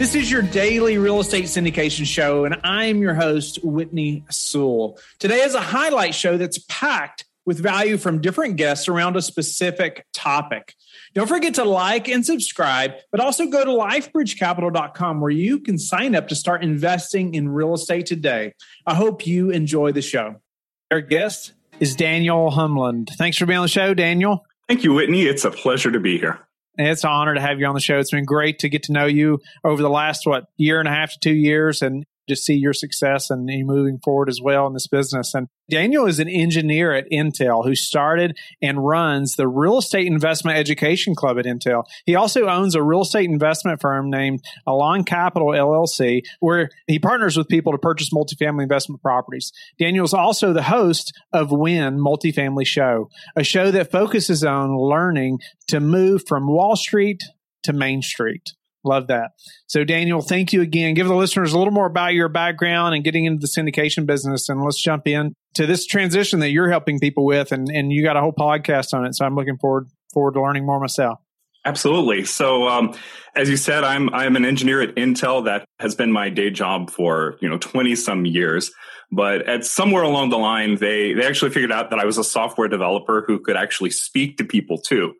This is your daily real estate syndication show, and I'm your host, Whitney Sewell. Today is a highlight show that's packed with value from different guests around a specific topic. Don't forget to like and subscribe, but also go to lifebridgecapital.com where you can sign up to start investing in real estate today. I hope you enjoy the show. Our guest is Daniel Holmlund. Thanks for being on the show, Daniel. Thank you, Whitney. It's a pleasure to be here. It's an honor to have you on the show. It's been great to get to know you over the last, what, year and a half to two years and just see your success and you moving forward as well in this business. And Daniel is an engineer at Intel who started and runs the Real Estate Investment Education Club at Intel. He also owns a real estate investment firm named Alon Capital LLC, where he partners with people to purchase multifamily investment properties. Daniel is also the host of Win Multifamily Show, a show that focuses on learning to move from Wall Street to Main Street. Love that. So, Daniel, thank you again. Give the listeners a little more about your background and getting into the syndication business. And let's jump in to this transition that you're helping people with. And, and you got a whole podcast on it. So, I'm looking forward forward to learning more myself. Absolutely. So, um, as you said, I'm I'm an engineer at Intel. That has been my day job for you know 20 some years. But at somewhere along the line, they they actually figured out that I was a software developer who could actually speak to people too.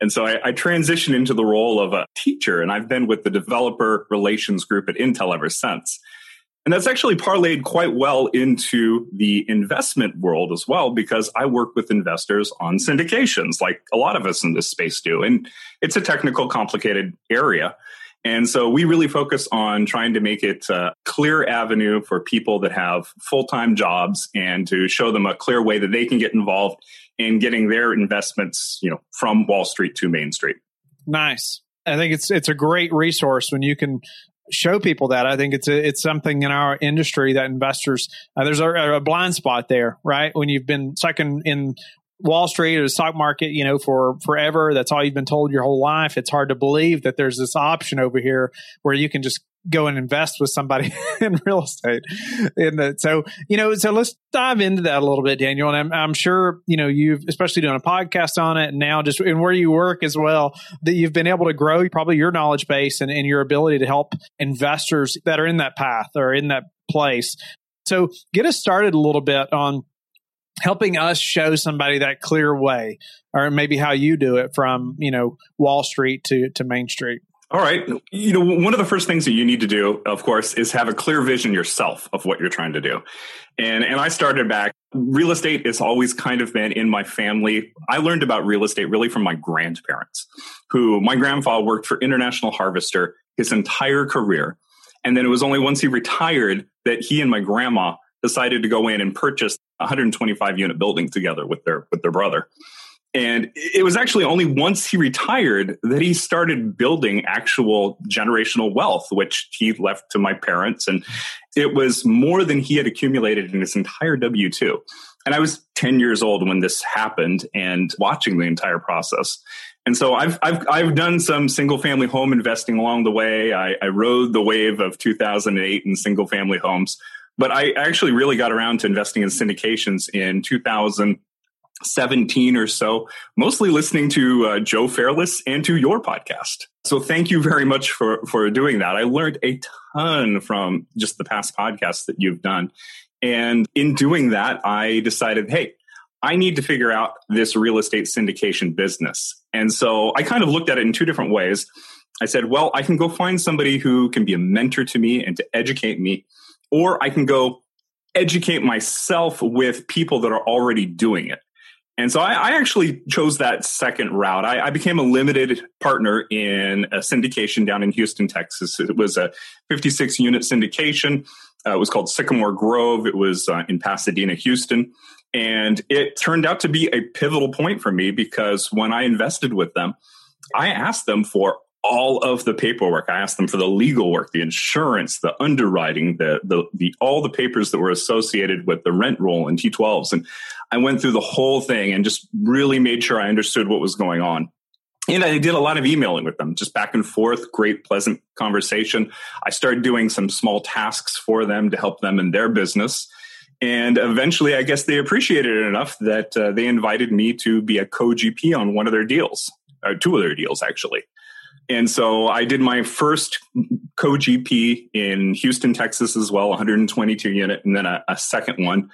And so I, I, transitioned into the role of a teacher, and I've been with the developer relations group at Intel ever since. And that's actually parlayed quite well into the investment world as well, because I work with investors on syndications, like a lot of us in this space do. And it's a technical, complicated area. And so we really focus on trying to make it a clear avenue for people that have full time jobs and to show them a clear way that they can get involved in getting their investments, you know, from Wall Street to Main Street. Nice. I think it's it's a great resource when you can show people that. I think it's a, it's something in our industry that investors uh, there's a, a, blind spot there, right? When you've been in, in Wall Street or the stock market, you know, for forever. That's all you've been told your whole life. It's hard to believe that there's this option over here where you can just go and invest with somebody in real estate. And so, you know, so let's dive into that a little bit, Daniel. And I'm, I'm, sure, you know, you've especially doing a podcast on it and now just in where you work as well, that you've been able to grow probably your knowledge base and, and your ability to help investors that are in that path or in that place. So get us started a little bit on helping us show somebody that clear way or maybe how you do it from you know wall street to to main street all right. You know one of the first things that you need to do of course is have a clear vision yourself of what you're trying to do. And and i started back real estate has always kind of been in my family. I learned about real estate really from my grandparents who my grandfather worked for international harvester his entire career. And then it was only once he retired that he and my grandma decided to go in and purchase 125 unit building together with their with their brother. And it was actually only once he retired that he started building actual generational wealth, which he left to my parents. And it was more than he had accumulated in his entire W 2. And I was 10 years old when this happened and watching the entire process. And so I've, I've, I've done some single family home investing along the way. I, I rode the wave of 2008 in single family homes. But I actually really got around to investing in syndications in 2017 or so, mostly listening to uh, Joe Fairless and to your podcast. So thank you very much for, for doing that. I learned a ton from just the past podcasts that you've done. And in doing that, I decided, hey, I need to figure out this real estate syndication business. And so I kind of looked at it in two different ways. I said, well, I can go find somebody who can be a mentor to me and to educate me or I can go educate myself with people that are already doing it. And so I, I actually chose that second route. I, I, became a limited partner in a syndication down in Houston, Texas. It was a 56 unit syndication. Uh, it was called Sycamore Grove. It was uh, in Pasadena, Houston. And it turned out to be a pivotal point for me because when I invested with them, I asked them for all of the paperwork. I asked them for the legal work, the insurance, the underwriting, the, the, the, all the papers that were associated with the rent roll and T12s. And I went through the whole thing and just really made sure I understood what was going on. And I did a lot of emailing with them, just back and forth, great, pleasant conversation. I started doing some small tasks for them to help them in their business. And eventually, I guess they appreciated it enough that uh, they invited me to be a co GP on one of their deals, or two of their deals, actually. And so I did my first co GP in Houston, Texas as well, 122 unit, and then a, a, second one.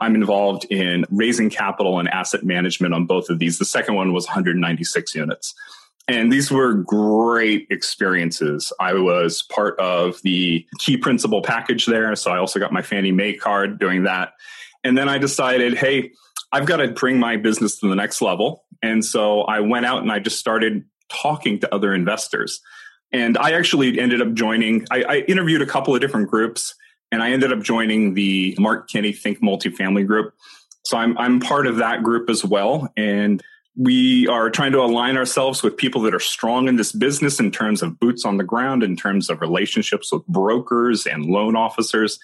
I'm involved in raising capital and asset management on both of these. The second one was 196 units. And these were great experiences. I was part of the key principal package there. So I also got my Fannie Mae card doing that. And then I decided, hey, I've got to bring my business to the next level. And so I went out and I just started talking to other investors. And I actually ended up joining, I, I interviewed a couple of different groups and I ended up joining the Mark Kenney Think Multifamily group. So I'm, I'm part of that group as well. And we are trying to align ourselves with people that are strong in this business in terms of boots on the ground, in terms of relationships with brokers and loan officers.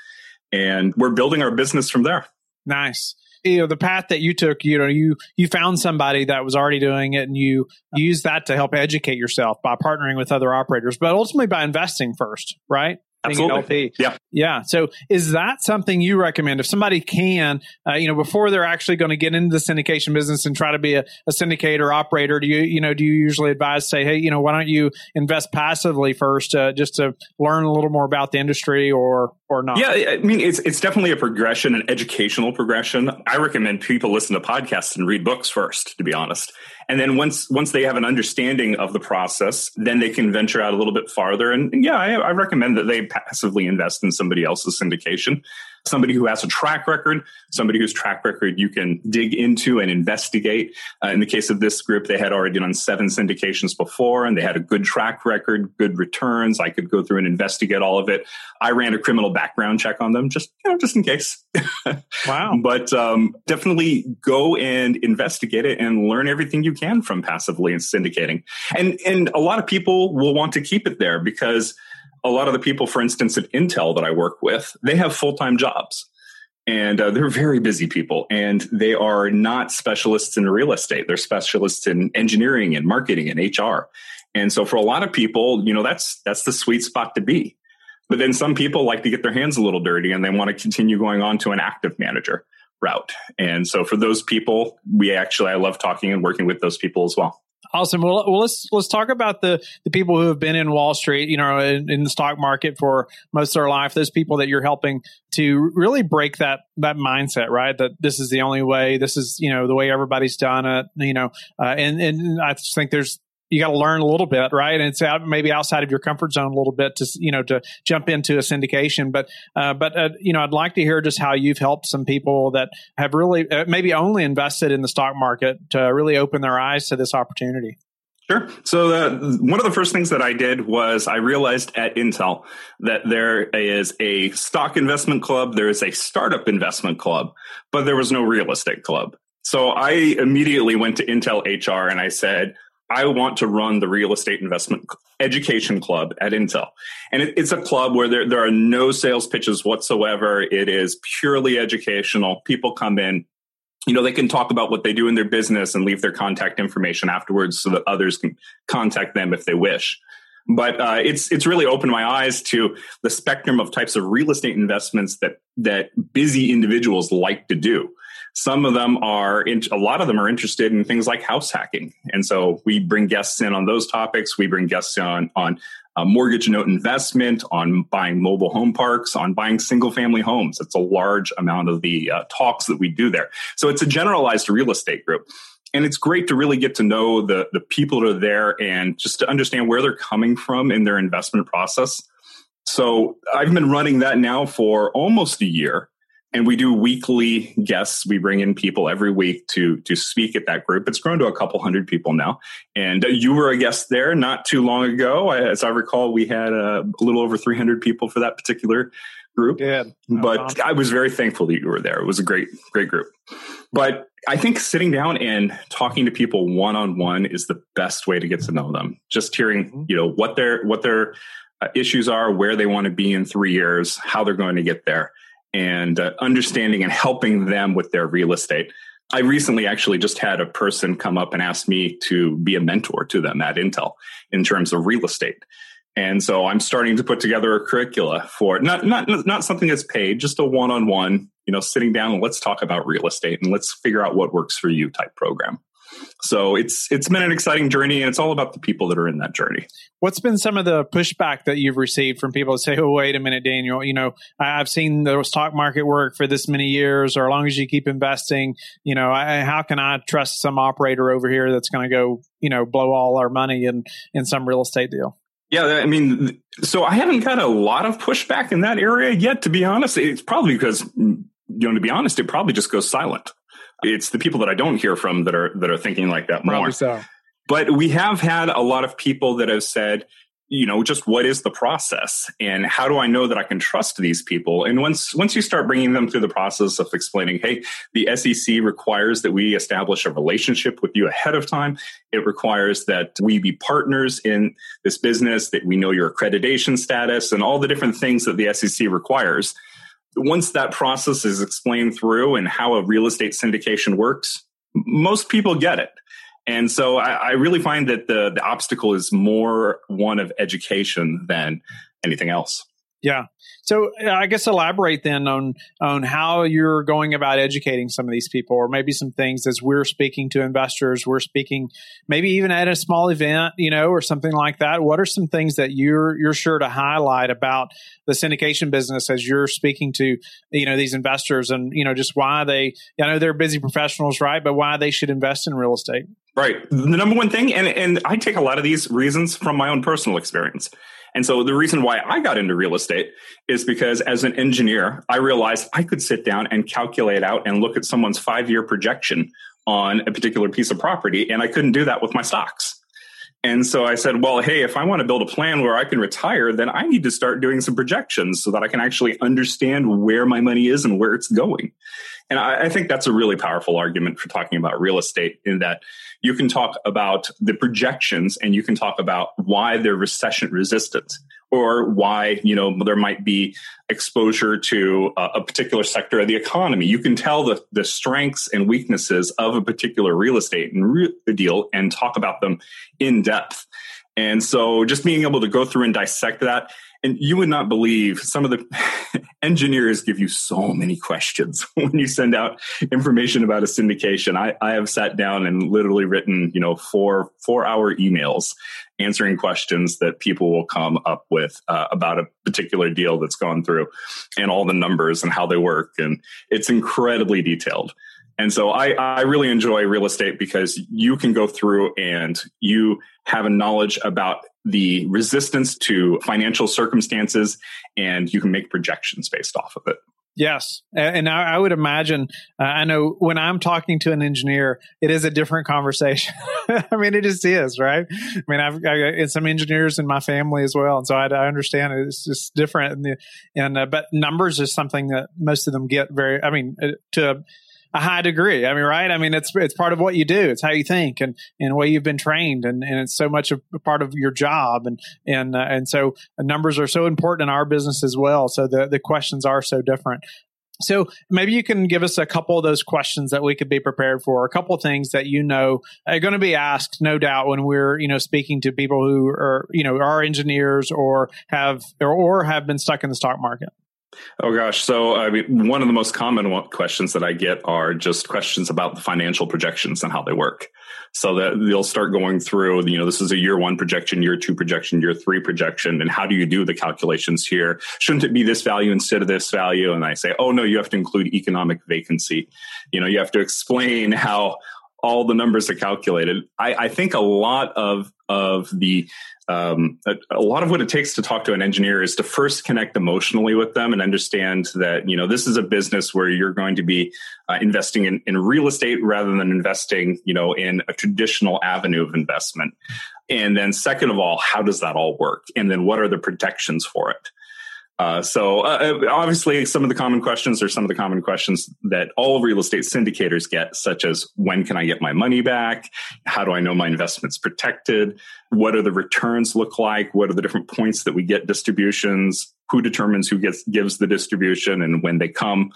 And we're building our business from there. Nice you know the path that you took you know you you found somebody that was already doing it and you use that to help educate yourself by partnering with other operators but ultimately by investing first right Absolutely. Yeah. Yeah. So is that something you recommend if somebody can, uh, you know, before they're actually going to get into the syndication business and try to be a, a syndicator operator, do you, you know, do you usually advise say, Hey, you know, why don't you invest passively first, uh, just to learn a little more about the industry or, or not? Yeah. I mean, it's, it's definitely a progression, an educational progression. I recommend people listen to podcasts and read books first, to be honest. And then once once they have an understanding of the process, then they can venture out a little bit farther. And, and yeah, I, I recommend that they passively invest in somebody else's syndication somebody who has a track record, somebody whose track record you can dig into and investigate. Uh, in the case of this group, they had already done seven syndications before and they had a good track record, good returns. I could go through and investigate all of it. I ran a criminal background check on them just, you know, just in case. Wow. but um, definitely go and investigate it and learn everything you can from passively and syndicating. And, and a lot of people will want to keep it there because a lot of the people, for instance, at Intel that I work with, they have full time jobs and uh, they're very busy people and they are not specialists in real estate. They're specialists in engineering and marketing and HR. And so for a lot of people, you know, that's, that's the sweet spot to be. But then some people like to get their hands a little dirty and they want to continue going on to an active manager route. And so for those people, we actually, I love talking and working with those people as well. Awesome. Well, well, let's let's talk about the the people who have been in Wall Street, you know, in, in, the stock market for most of their life. Those people that you're helping to really break that that mindset, right? That this is the only way. This is you know the way everybody's done it. You know, uh, and and I just think there's you got to learn a little bit, right? And it's out maybe outside of your comfort zone a little bit to you know to jump into a syndication. But uh, but uh, you know, I'd like to hear just how you've helped some people that have really uh, maybe only invested in the stock market to really open their eyes to this opportunity. Sure. So uh, one of the first things that I did was I realized at Intel that there is a stock investment club, there is a startup investment club, but there was no real estate club. So I immediately went to Intel HR and I said, I want to run the real estate investment education club at Intel. And it, it's a club where there, there are no sales pitches whatsoever. It is purely educational. People come in, you know, they can talk about what they do in their business and leave their contact information afterwards so that others can contact them if they wish. But uh, it's it's really opened my eyes to the spectrum of types of real estate investments that that busy individuals like to do. Some of them are, in, a lot of them are interested in things like house hacking. And so we bring guests in on those topics. We bring guests on, on uh, mortgage note investment, on buying mobile home parks, on buying single family homes. It's a large amount of the uh, talks that we do there. So it's a generalized real estate group. And it's great to really get to know the, the people that are there and just to understand where they're coming from in their investment process. So I've been running that now for almost a year and we do weekly guests. We bring in people every week to to speak at that group. It's grown to a couple hundred people now, and uh, you were a guest there not too long ago. As I recall, we had uh, a little over 300 people for that particular group. Yeah, but awesome. I was very thankful that you were there. It was a great great group. But I think sitting down and talking to people one on one is the best way to get to know them. Just hearing, mm-hmm. you know, what their what their uh, issues are, where they want to be in three years, how they're going to get there and uh, understanding and helping them with their real estate. I recently actually just had a person come up and ask me to be a mentor to them at Intel in terms of real estate. And so I'm starting to put together a curricula for not not not something that's paid, just a one-on-one, you know, sitting down and let's talk about real estate and let's figure out what works for you type program. So it's it's been an exciting journey, and it's all about the people that are in that journey. What's been some of the pushback that you've received from people that say, "Oh, wait a minute, Daniel. You know, I've seen the stock market work for this many years, or as long as you keep investing, you know, I, how can I trust some operator over here that's going to go, you know, blow all our money in in some real estate deal?" Yeah, I mean, so I haven't got a lot of pushback in that area yet. To be honest, it's probably because you know, to be honest, it probably just goes silent. It's the people that I don't hear from that are that are thinking like that more. Probably so. But we have had a lot of people that have said, you know, just what is the process and how do I know that I can trust these people? And once once you start bringing them through the process of explaining, hey, the SEC requires that we establish a relationship with you ahead of time. It requires that we be partners in this business, that we know your accreditation status and all the different things that the SEC requires once that process is explained through and how a real estate syndication works, most people get it. And so I, I, really find that the, the obstacle is more one of education than anything else. Yeah. So uh, I guess elaborate then on on how you're going about educating some of these people, or maybe some things as we're speaking to investors, we're speaking maybe even at a small event, you know, or something like that. What are some things that you're you're sure to highlight about the syndication business as you're speaking to you know these investors, and you know just why they I know they're busy professionals, right? But why they should invest in real estate. Right. The number one thing, and and I take a lot of these reasons from my own personal experience. And so the reason why I got into real estate is because as an engineer, I realized I could sit down and calculate out and look at someone's five year projection on a particular piece of property. And I couldn't do that with my stocks. And so I said, well, hey, if I want to build a plan where I can retire, then I need to start doing some projections so that I can actually understand where my money is and where it's going. And I, I think that's a really powerful argument for talking about real estate in that you can talk about the projections and you can talk about why they're recession resistant or why you know there might be exposure to a, a, particular sector of the economy. You can tell the, the strengths and weaknesses of a particular real estate and re- deal and talk about them in depth. And so just being able to go through and dissect that and you would not believe some of the engineers give you so many questions when you send out information about a syndication. I, I have sat down and literally written, you know, four four hour emails answering questions that people will come up with uh, about a particular deal that's gone through and all the numbers and how they work. And it's incredibly detailed. And so I, I really enjoy real estate because you can go through and you have a knowledge about the resistance to financial circumstances and you can make projections based off of it. Yes. And I, would imagine, uh, I know when I'm talking to an engineer, it is a different conversation. I mean, it just is, right? I mean, I've got some engineers in my family as well. And so I, I understand it. it's just different. And, the, and uh, but numbers is something that most of them get very, I mean, uh, to a high degree. I mean, right? I mean, it's it's part of what you do. It's how you think and and way you've been trained, and, and it's so much a part of your job. And and uh, and so numbers are so important in our business as well. So the the questions are so different. So maybe you can give us a couple of those questions that we could be prepared for, a couple of things that you know are going to be asked, no doubt, when we're you know speaking to people who are you know are engineers or have or, or have been stuck in the stock market. Oh gosh. So, I mean, one of the most common questions that I get are just questions about the financial projections and how they work. So that they'll start going through, you know, this is a year one projection, year two projection, year three projection. And how do you do the calculations here? Shouldn't it be this value instead of this value? And I say, oh no, you have to include economic vacancy. You know, you have to explain how all the numbers are calculated. I, I think a lot of of the um, a, a, lot of what it takes to talk to an engineer is to first connect emotionally with them and understand that you know this is a business where you're going to be uh, investing in, in real estate rather than investing you know in a traditional avenue of investment. And then second of all, how does that all work? And then what are the protections for it? Uh, so uh, uh, obviously, some of the common questions are some of the common questions that all real estate syndicators get, such as when can I get my money back? How do I know my investment's protected? What do the returns look like? What are the different points that we get distributions? Who determines who gets gives the distribution and when they come?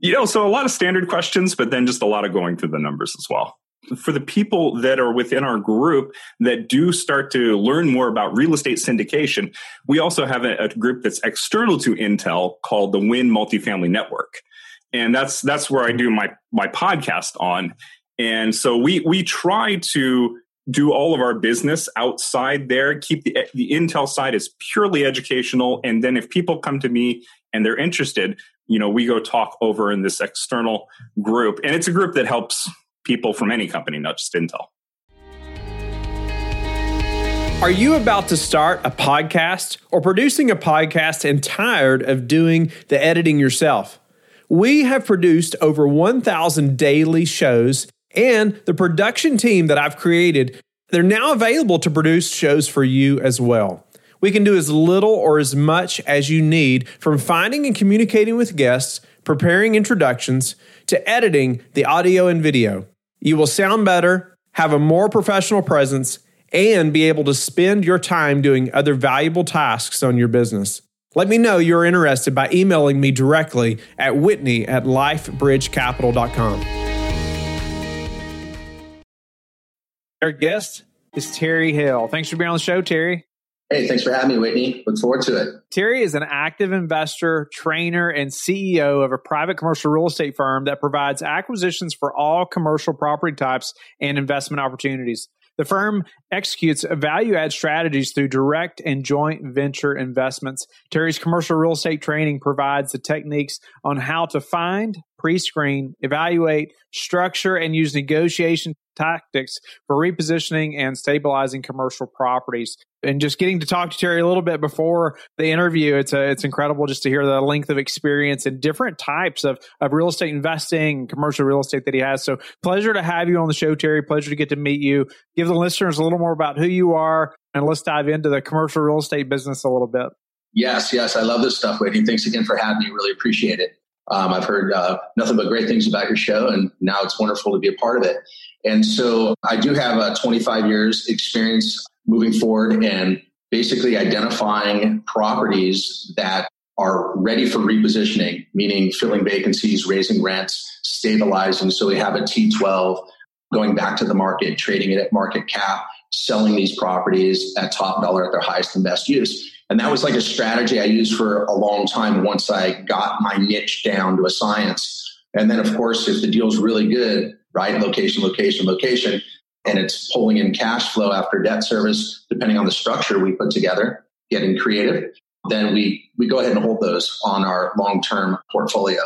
You know, so a lot of standard questions, but then just a lot of going through the numbers as well for the people that are within our group that do start to learn more about real estate syndication, we also have a, a group that's external to Intel called the Win Multifamily Network. And that's that's where I do my my podcast on. And so we we try to do all of our business outside there. Keep the the Intel side is purely educational, and then if people come to me and they're interested, you know, we go talk over in this external group, and it's a group that helps people from any company, not just Intel. Are you about to start a podcast or producing a podcast and tired of doing the editing yourself? We have produced over 1,000 daily shows, and the production team that I've created, they're now available to produce shows for you as well. We can do as little or as much as you need from finding and communicating with guests, preparing introductions, to editing the audio and video. You will sound better, have a more professional presence, and be able to spend your time doing other valuable tasks on your business. Let me know you're interested by emailing me directly at whitney at lifebridgecapital.com. Our guest is Terry Hale. Thanks for being on the show, Terry. Hey, thanks for having me, Whitney. Look forward to it. Terry is an active investor, trainer, and CEO of a private commercial real estate firm that provides acquisitions for all commercial property types and investment opportunities. The firm executes value add strategies through direct and joint venture investments. Terry's commercial real estate training provides the techniques on how to find, pre screen, evaluate, structure, and use negotiation tactics for repositioning and stabilizing commercial properties. And just getting to talk to Terry a little bit before the interview, it's a, it's incredible just to hear the length of experience and different types of, of real estate investing, commercial real estate that he has. So pleasure to have you on the show, Terry. Pleasure to get to meet you. Give the listeners a little more about who you are, and let's dive into the commercial real estate business a little bit. Yes, yes, I love this stuff, Whitney. Thanks again for having me. Really appreciate it. Um, I've heard uh, nothing but great things about your show, and now it's wonderful to be a part of it. And so I do have a 25 years experience moving forward and basically identifying properties that are ready for repositioning, meaning filling vacancies, raising rents, stabilizing. So we have a T12 going back to the market, trading it at market cap, selling these properties at top dollar at their highest and best use. And that was like a strategy I used for a long time once I got my niche down to a science. And then, of course, if the deal's really good, right? Location, location, location, and it's pulling in cash flow after debt service, depending on the structure we put together, getting creative, then we, we go ahead and hold those on our long term portfolio.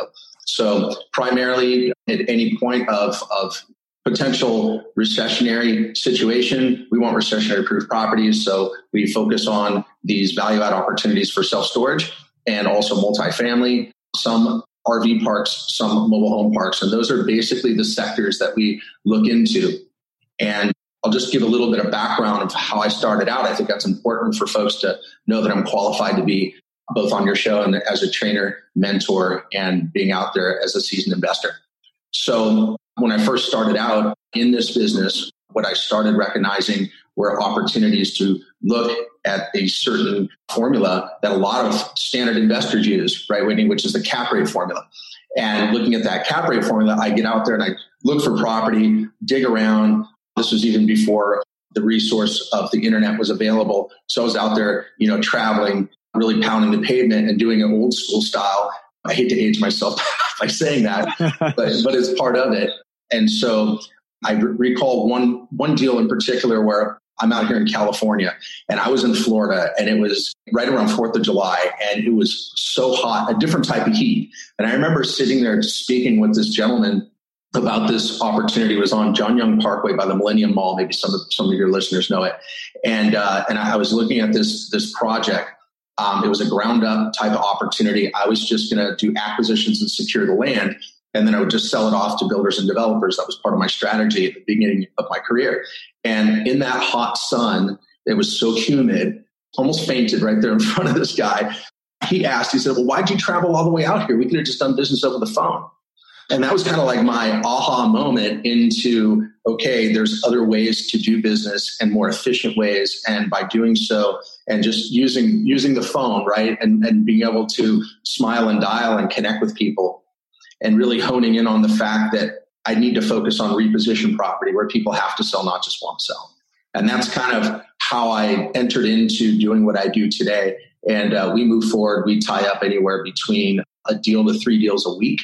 So, primarily at any point of, of potential recessionary situation, we want recessionary proof properties. So, we focus on these value add opportunities for self storage and also multifamily. Some RV parks, some mobile home parks. And those are basically the sectors that we look into. And I'll just give a little bit of background of how I started out. I think that's important for folks to know that I'm qualified to be both on your show and as a trainer, mentor, and being out there as a seasoned investor. So when I first started out in this business, what I started recognizing were opportunities to look at a certain formula that a lot of standard investors use, right, Whitney, which is the cap rate formula. And looking at that cap rate formula, I get out there and I look for property, dig around. This was even before the resource of the internet was available. So I was out there, you know, traveling, really pounding the pavement and doing it old school style. I hate to age myself by saying that, but, but it's part of it. And so I recall one one deal in particular where I'm out here in California and I was in Florida and it was right around 4th of July and it was so hot, a different type of heat. And I remember sitting there speaking with this gentleman about this opportunity it was on John Young Parkway by the Millennium Mall. Maybe some of some of your listeners know it. And uh, and I was looking at this this project. Um, it was a ground up type of opportunity. I was just going to do acquisitions and secure the land, and then I would just sell it off to builders and developers. That was part of my strategy at the beginning of my career. And in that hot sun, it was so humid, almost fainted right there in front of this guy. He asked, he said, Well, why'd you travel all the way out here? We could have just done business over the phone. And that was kind of like my aha moment into okay, there's other ways to do business and more efficient ways. And by doing so and just using using the phone, right? And, and being able to smile and dial and connect with people and really honing in on the fact that I need to focus on reposition property where people have to sell, not just want to sell. And that's kind of how I entered into doing what I do today. And uh, we move forward. We tie up anywhere between a deal to three deals a week.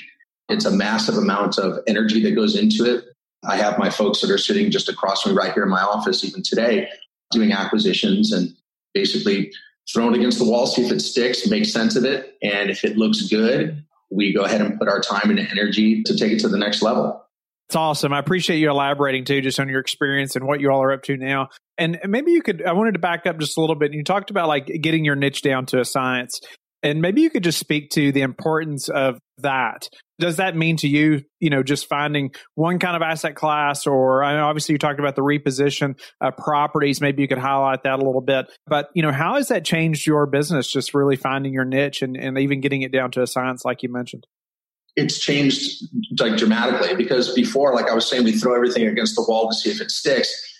It's a massive amount of energy that goes into it. I have my folks that are sitting just across from me right here in my office, even today, doing acquisitions and basically throw it against the wall, see if it sticks, make sense of it. And if it looks good, we go ahead and put our time and energy to take it to the next level. It's awesome. I appreciate you elaborating too, just on your experience and what you all are up to now. And maybe you could, I wanted to back up just a little bit. You talked about like getting your niche down to a science. And maybe you could just speak to the importance of that. Does that mean to you, you know, just finding one kind of asset class, or I obviously you talked about the reposition properties. Maybe you could highlight that a little bit. But you know, how has that changed your business? Just really finding your niche and, and even getting it down to a science, like you mentioned. It's changed like dramatically because before, like I was saying, we throw everything against the wall to see if it sticks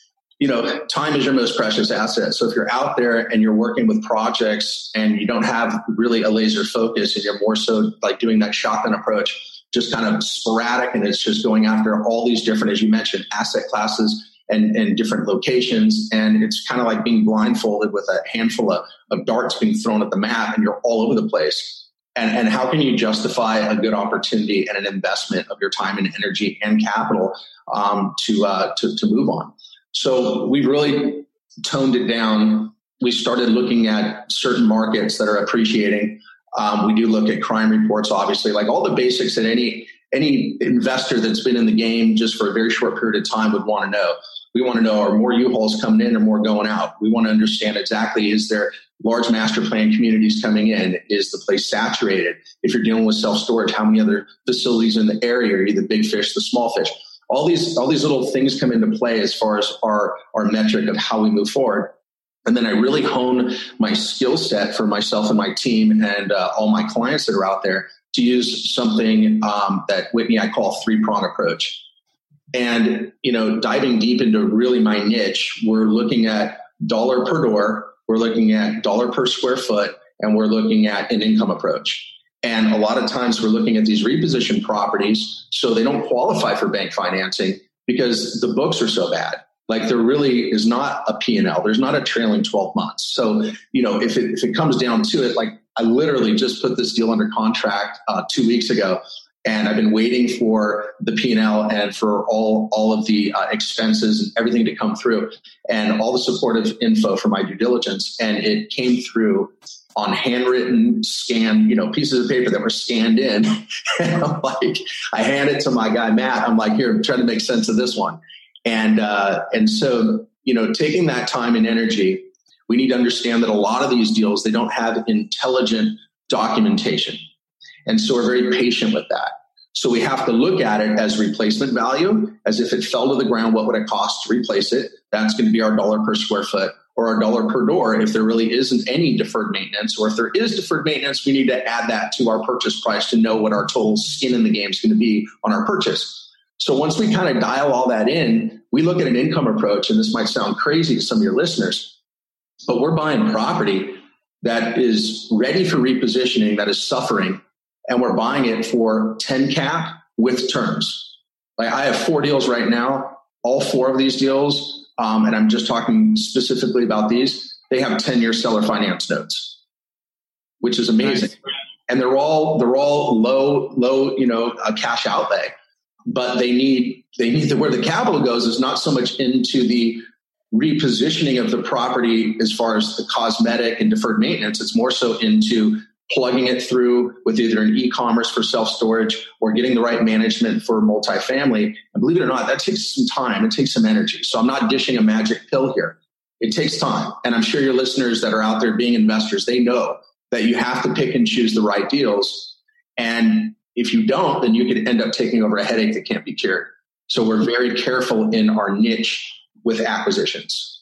you know, time is your most precious asset. So if you're out there and you're working with projects and you don't have really a laser focus and you're more so like doing that shotgun approach, just kind of sporadic and it's just going after all these different, as you mentioned, asset classes and, and different locations. And it's kind of like being blindfolded with a handful of, of darts being thrown at the map and you're all over the place. And, and how can you justify a good opportunity and an investment of your time and energy and capital um, to, uh, to, to move on? So we really toned it down. We started looking at certain markets that are appreciating. Um, we do look at crime reports, obviously, like all the basics that any any investor that's been in the game just for a very short period of time would want to know. We want to know are more U-Hauls coming in or more going out? We want to understand exactly is there large master plan communities coming in? Is the place saturated? If you're dealing with self-storage, how many other facilities in the area? Are you the big fish, the small fish? All these all these little things come into play as far as our our metric of how we move forward. And then i really hone my skill set for myself and my team and uh, all my clients that are out there to use something um, that whitney i call three prong approach. And you know diving deep into really my niche we're looking at dollar per door we're looking at dollar per square foot and we're looking at an income approach and a lot of times we're looking at these repositioned properties so they don't qualify for bank financing because the books are so bad. Like there really is not a P&L. There's not a trailing 12 months. So, you know, if it, if it comes down to it, like I literally just put this deal under contract uh, two weeks ago and I've been waiting for the P&L and for all all of the uh, expenses and everything to come through and all the supportive info for my due diligence and it came through on handwritten scanned you know pieces of paper that were scanned in. And I'm like I hand it to my guy Matt. I'm like here I'm trying to make sense of this one. And uh, and so you know taking that time and energy we need to understand that a lot of these deals they don't have intelligent documentation. And so we're very patient with that. So we have to look at it as replacement value, as if it fell to the ground, what would it cost to replace it? That's going to be our dollar per square foot or a dollar per door. If there really isn't any deferred maintenance, or if there is deferred maintenance, we need to add that to our purchase price to know what our total skin in the game is going to be on our purchase. So once we kind of dial all that in, we look at an income approach, and this might sound crazy to some of your listeners, but we're buying property that is ready for repositioning, that is suffering and we're buying it for 10 cap with terms. Like I have four deals right now. All four of these deals, um, and I'm just talking specifically about these, they have 10 year seller finance notes, which is amazing. Nice. And they're all they're all low low you know a cash outlay, but they need they need the, where the capital goes is not so much into the repositioning of the property as far as the cosmetic and deferred maintenance. It's more so into plugging it through with either an e-commerce for self-storage or getting the right management for multifamily. And believe it or not, that takes some time. It takes some energy. So I'm not dishing a magic pill here. It takes time. And I'm sure your listeners that are out there being investors, they know that you have to pick and choose the right deals. And if you don't, then you could end up taking over a headache that can't be cured. So we're very careful in our niche with acquisitions.